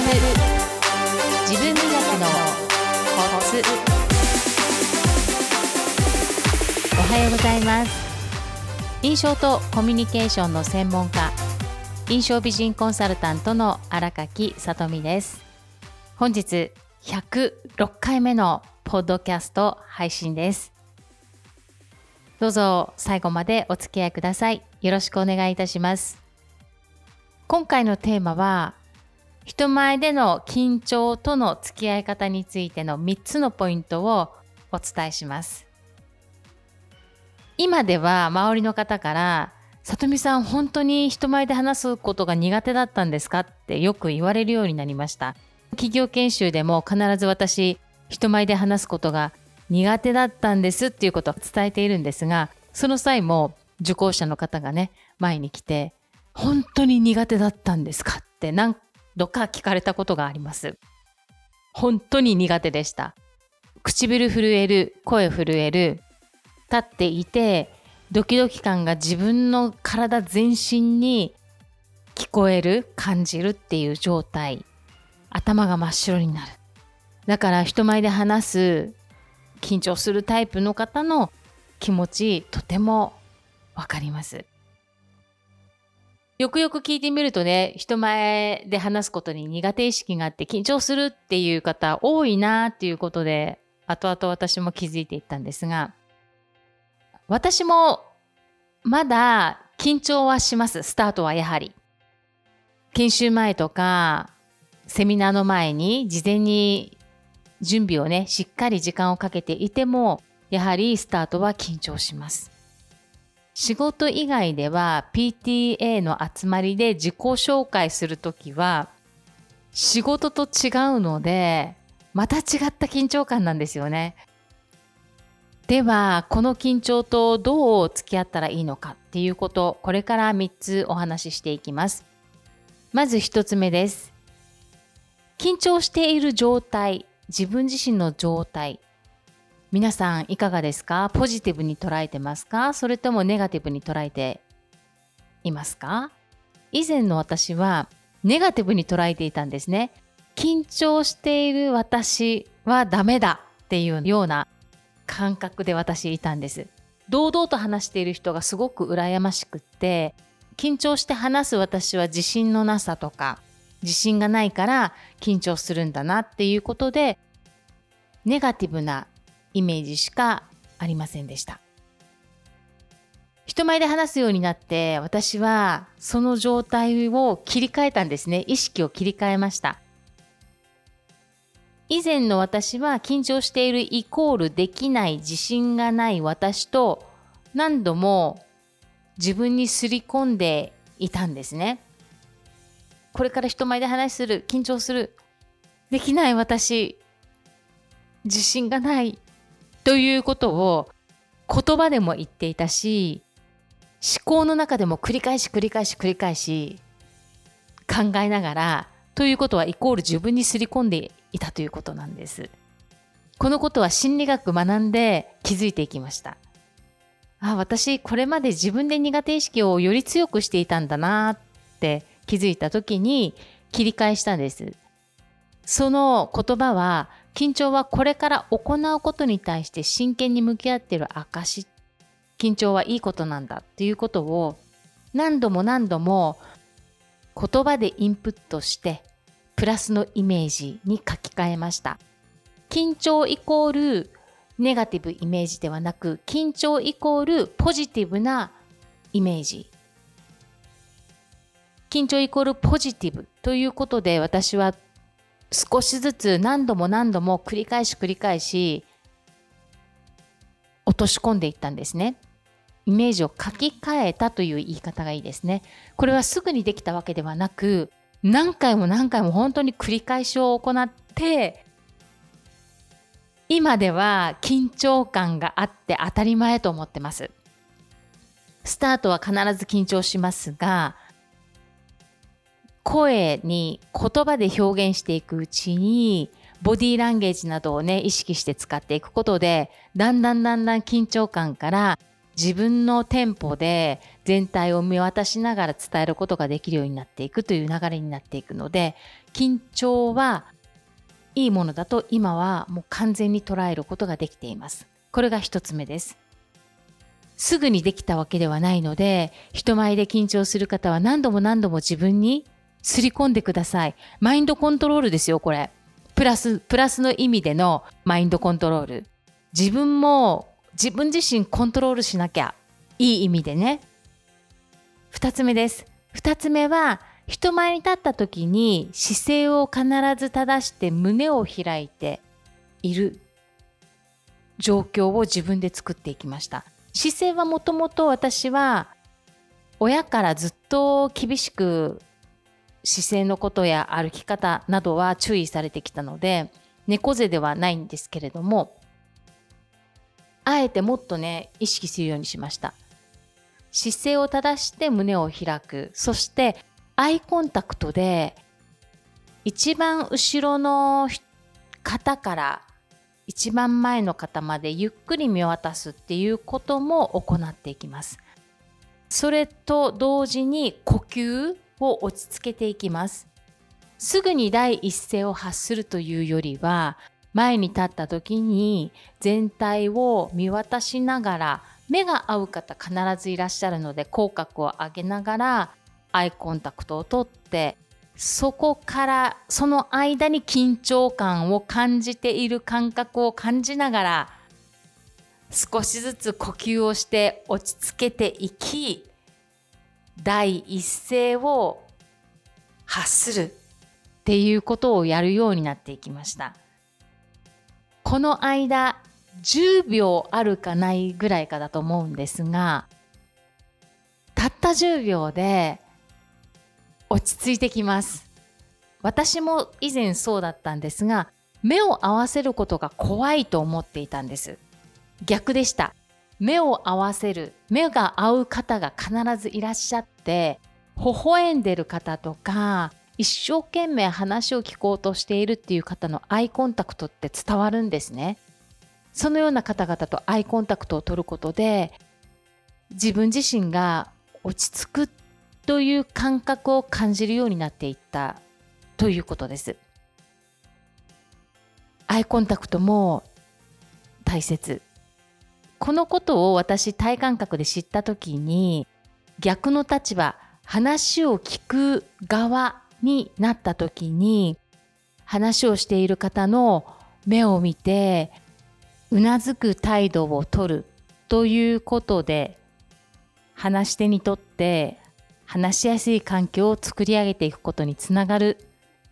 学自分磨きのコツ。おはようございます。印象とコミュニケーションの専門家印象美人コンサルタントの荒垣さとみです。本日106回目のポッドキャスト配信です。どうぞ最後までお付き合いください。よろしくお願いいたします。今回のテーマは人前での緊張との付き合い方についての3つのポイントをお伝えします今では周りの方から「さとみさん本当に人前で話すことが苦手だったんですか?」ってよく言われるようになりました企業研修でも必ず私人前で話すことが苦手だったんですっていうことを伝えているんですがその際も受講者の方がね前に来て「本当に苦手だったんですか?」って何度か聞かれたことがあります。本当に苦手でした。唇震える声震える。立っていてドキドキ感が自分の体全身に聞こえる感じるっていう状態。頭が真っ白になる。だから人前で話す緊張するタイプの方の気持ちとてもわかります。よくよく聞いてみるとね人前で話すことに苦手意識があって緊張するっていう方多いなっていうことで後々私も気づいていったんですが私もまだ緊張はします。スタートはやはり。研修前とかセミナーの前に事前に準備をねしっかり時間をかけていてもやはりスタートは緊張します。仕事以外では PTA の集まりで自己紹介するときは仕事と違うのでまた違った緊張感なんですよね。ではこの緊張とどう付き合ったらいいのかっていうことこれから3つお話ししていきます。まず1つ目です。緊張している状態自分自身の状態皆さんいかがですか？ポジティブに捉えてますか？それともネガティブに捉えていますか？以前の私はネガティブに捉えていたんですね。緊張している私はダメだっていうような感覚で私いたんです。堂々と話している人がすごく羨ましくって緊張して話す私は自信のなさとか自信がないから緊張するんだなっていうことでネガティブなイメージしかありませんでした。人前で話すようになって私はその状態を切り替えたんですね。意識を切り替えました。以前の私は緊張しているイコールできない自信がない私と何度も自分にすり込んでいたんですね。これから人前で話する緊張するできない私自信がないということを言葉でも言っていたし思考の中でも繰り返し繰り返し繰り返し考えながらということはイコール自分にすり込んでいたということなんです。このことは心理学学んで気づいていきました。あ、私これまで自分で苦手意識をより強くしていたんだなって気づいた時に切り返したんです。その言葉は緊張はこれから行うことに対して真剣に向き合っている証緊張はいいことなんだっていうことを何度も何度も言葉でインプットしてプラスのイメージに書き換えました。緊張イコールネガティブイメージではなく緊張イコールポジティブなイメージ。緊張イコールポジティブということで私は少しずつ何度も何度も繰り返し繰り返し落とし込んでいったんですね。イメージを書き換えたという言い方がいいですね。これはすぐにできたわけではなく何回も何回も本当に繰り返しを行って今では緊張感があって当たり前と思ってます。スタートは必ず緊張しますが声に言葉で表現していくうちにボディーランゲージなどをね意識して使っていくことでだんだんだんだん緊張感から自分のテンポで全体を見渡しながら伝えることができるようになっていくという流れになっていくので緊張はいいものだと今はもう完全に捉えることができています。これが一つ目です。すぐにできたわけではないので、人前で緊張する方は何度も何度も自分にすり込んでください。マインドコントロールですよ、これ。プラス、プラスの意味でのマインドコントロール。自分も自分自身コントロールしなきゃ。いい意味でね。二つ目です。二つ目は、人前に立った時に姿勢を必ず正して胸を開いている状況を自分で作っていきました。姿勢はもともと私は親からずっと厳しく姿勢のことや歩き方などは注意されてきたので猫背ではないんですけれどもあえてもっとね意識するようにしました。姿勢を正して胸を開く。そしてアイコンタクトで一番後ろの方から一番前の方までゆっくり見渡すっていうことも行っていきます。それと同時に呼吸。を落ち着けていきます。すぐに第一声を発するというよりは、前に立った時に全体を見渡しながら、目が合う方必ずいらっしゃるので、口角を上げながらアイコンタクトをとって、そこからその間に緊張感を感じている感覚を感じながら少しずつ呼吸をして落ち着けていき第一声を発するっていうことをやるようになっていきました。この間10秒あるかないぐらいかだと思うんですがたった10秒で落ち着いてきます。私も以前そうだったんですが目を合わせることが怖いと思っていたんです。逆でした。目を合わせる目が合う方が必ずいらっしゃって微笑んでる方とか一生懸命話を聞こうとしているっていう方のアイコンタクトって伝わるんですね。そのような方々とアイコンタクトを取ることで自分自身が落ち着くという感覚を感じるようになっていったということです。アイコンタクトも大切このことを私体感覚で知った時に逆の立場話を聞く側になった時に話をしている方の目を見てうなずく態度をとるということで話し手にとって話しやすい環境を作り上げていくことにつながる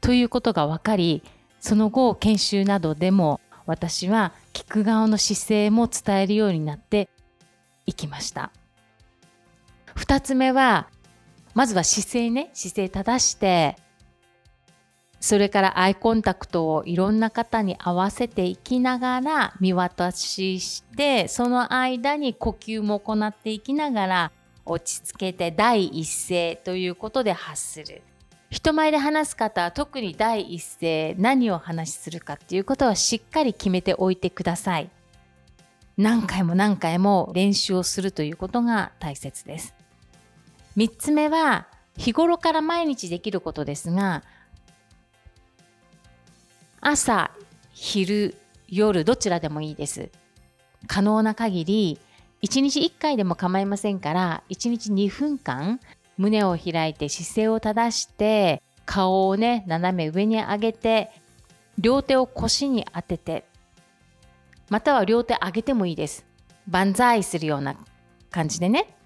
ということが分かりその後研修などでも私は聞く側の姿勢も伝えるようになっていきました。2つ目はまずは姿勢ね姿勢正してそれからアイコンタクトをいろんな方に合わせていきながら見渡ししてその間に呼吸も行っていきながら落ち着けて第一声ということで発する人前で話す方は特に第一声何を話しするかっていうことはしっかり決めておいてください。何回も何回も練習をするということが大切です。3つ目は日頃から毎日できることですが朝、昼、夜どちらでもいいです。可能な限り1日1回でも構いませんから1日2分間胸を開いて姿勢を正して顔をね斜め上に上げて両手を腰に当ててまたは両手上げてもいいです。万歳するような感じでね。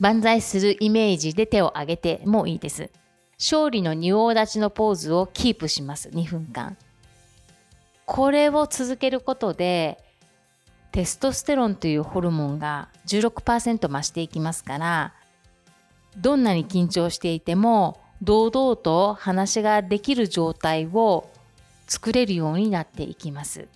万歳するイメージで手を上げてもいいです。勝利の仁王立ちのポーズをキープします。2分間。これを続けることでテストステロンというホルモンが16%増していきますからどんなに緊張していても堂々と話ができる状態を作れるようになっていきます。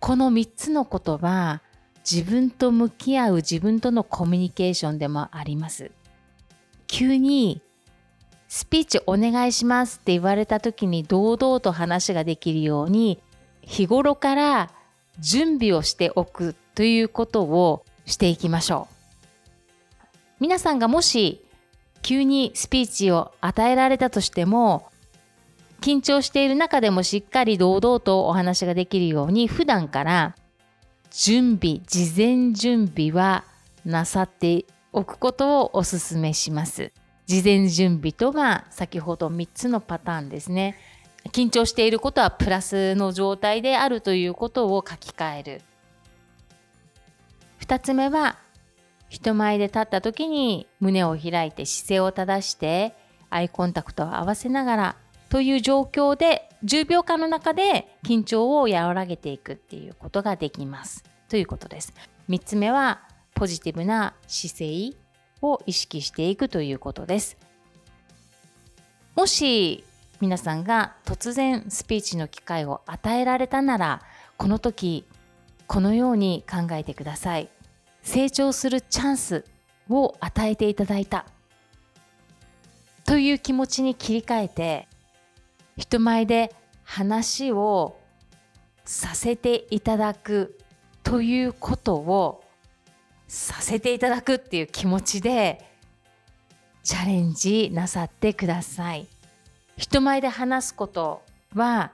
この3つのことは自分と向き合う自分とのコミュニケーションでもあります。急にスピーチお願いしますって言われた時に堂々と話ができるように日頃から準備をしておくということをしていきましょう。皆さんがもし急にスピーチを与えられたとしても緊張している中でもしっかり堂々とお話ができるように普段から準備事前準備はなさっておくことをお勧めします。事前準備とは先ほど3つのパターンですね。緊張していることはプラスの状態であるということを書き換える。2つ目は人前で立った時に胸を開いて姿勢を正してアイコンタクトを合わせながらという状況で10秒間の中で緊張を和らげていくっていうことができますということです。3つ目はポジティブな姿勢を意識していくということです。もし皆さんが突然スピーチの機会を与えられたならこの時このように考えてください。成長するチャンスを与えていただいたという気持ちに切り替えて人前で話をさせていただくということをさせていただくっていう気持ちでチャレンジなさってください。人前で話すことは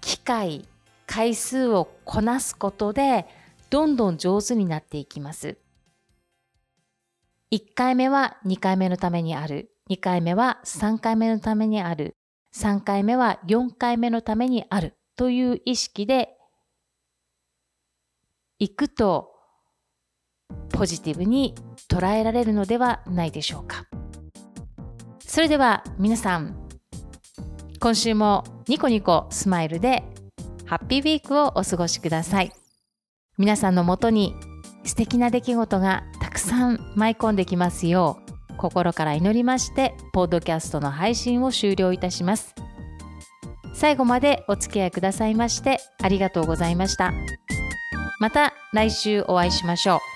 機会回数をこなすことでどんどん上手になっていきます。1回目は2回目のためにある。2回目は3回目のためにある。3回目は4回目のためにあるという意識でいくとポジティブに捉えられるのではないでしょうか。それでは皆さん今週もニコニコスマイルでハッピーウィークをお過ごしください。皆さんのもとに素敵な出来事がたくさん舞い込んできますよう心から祈りましてポッドキャストの配信を終了いたします。最後までお付き合いくださいましてありがとうございました。また来週お会いしましょう。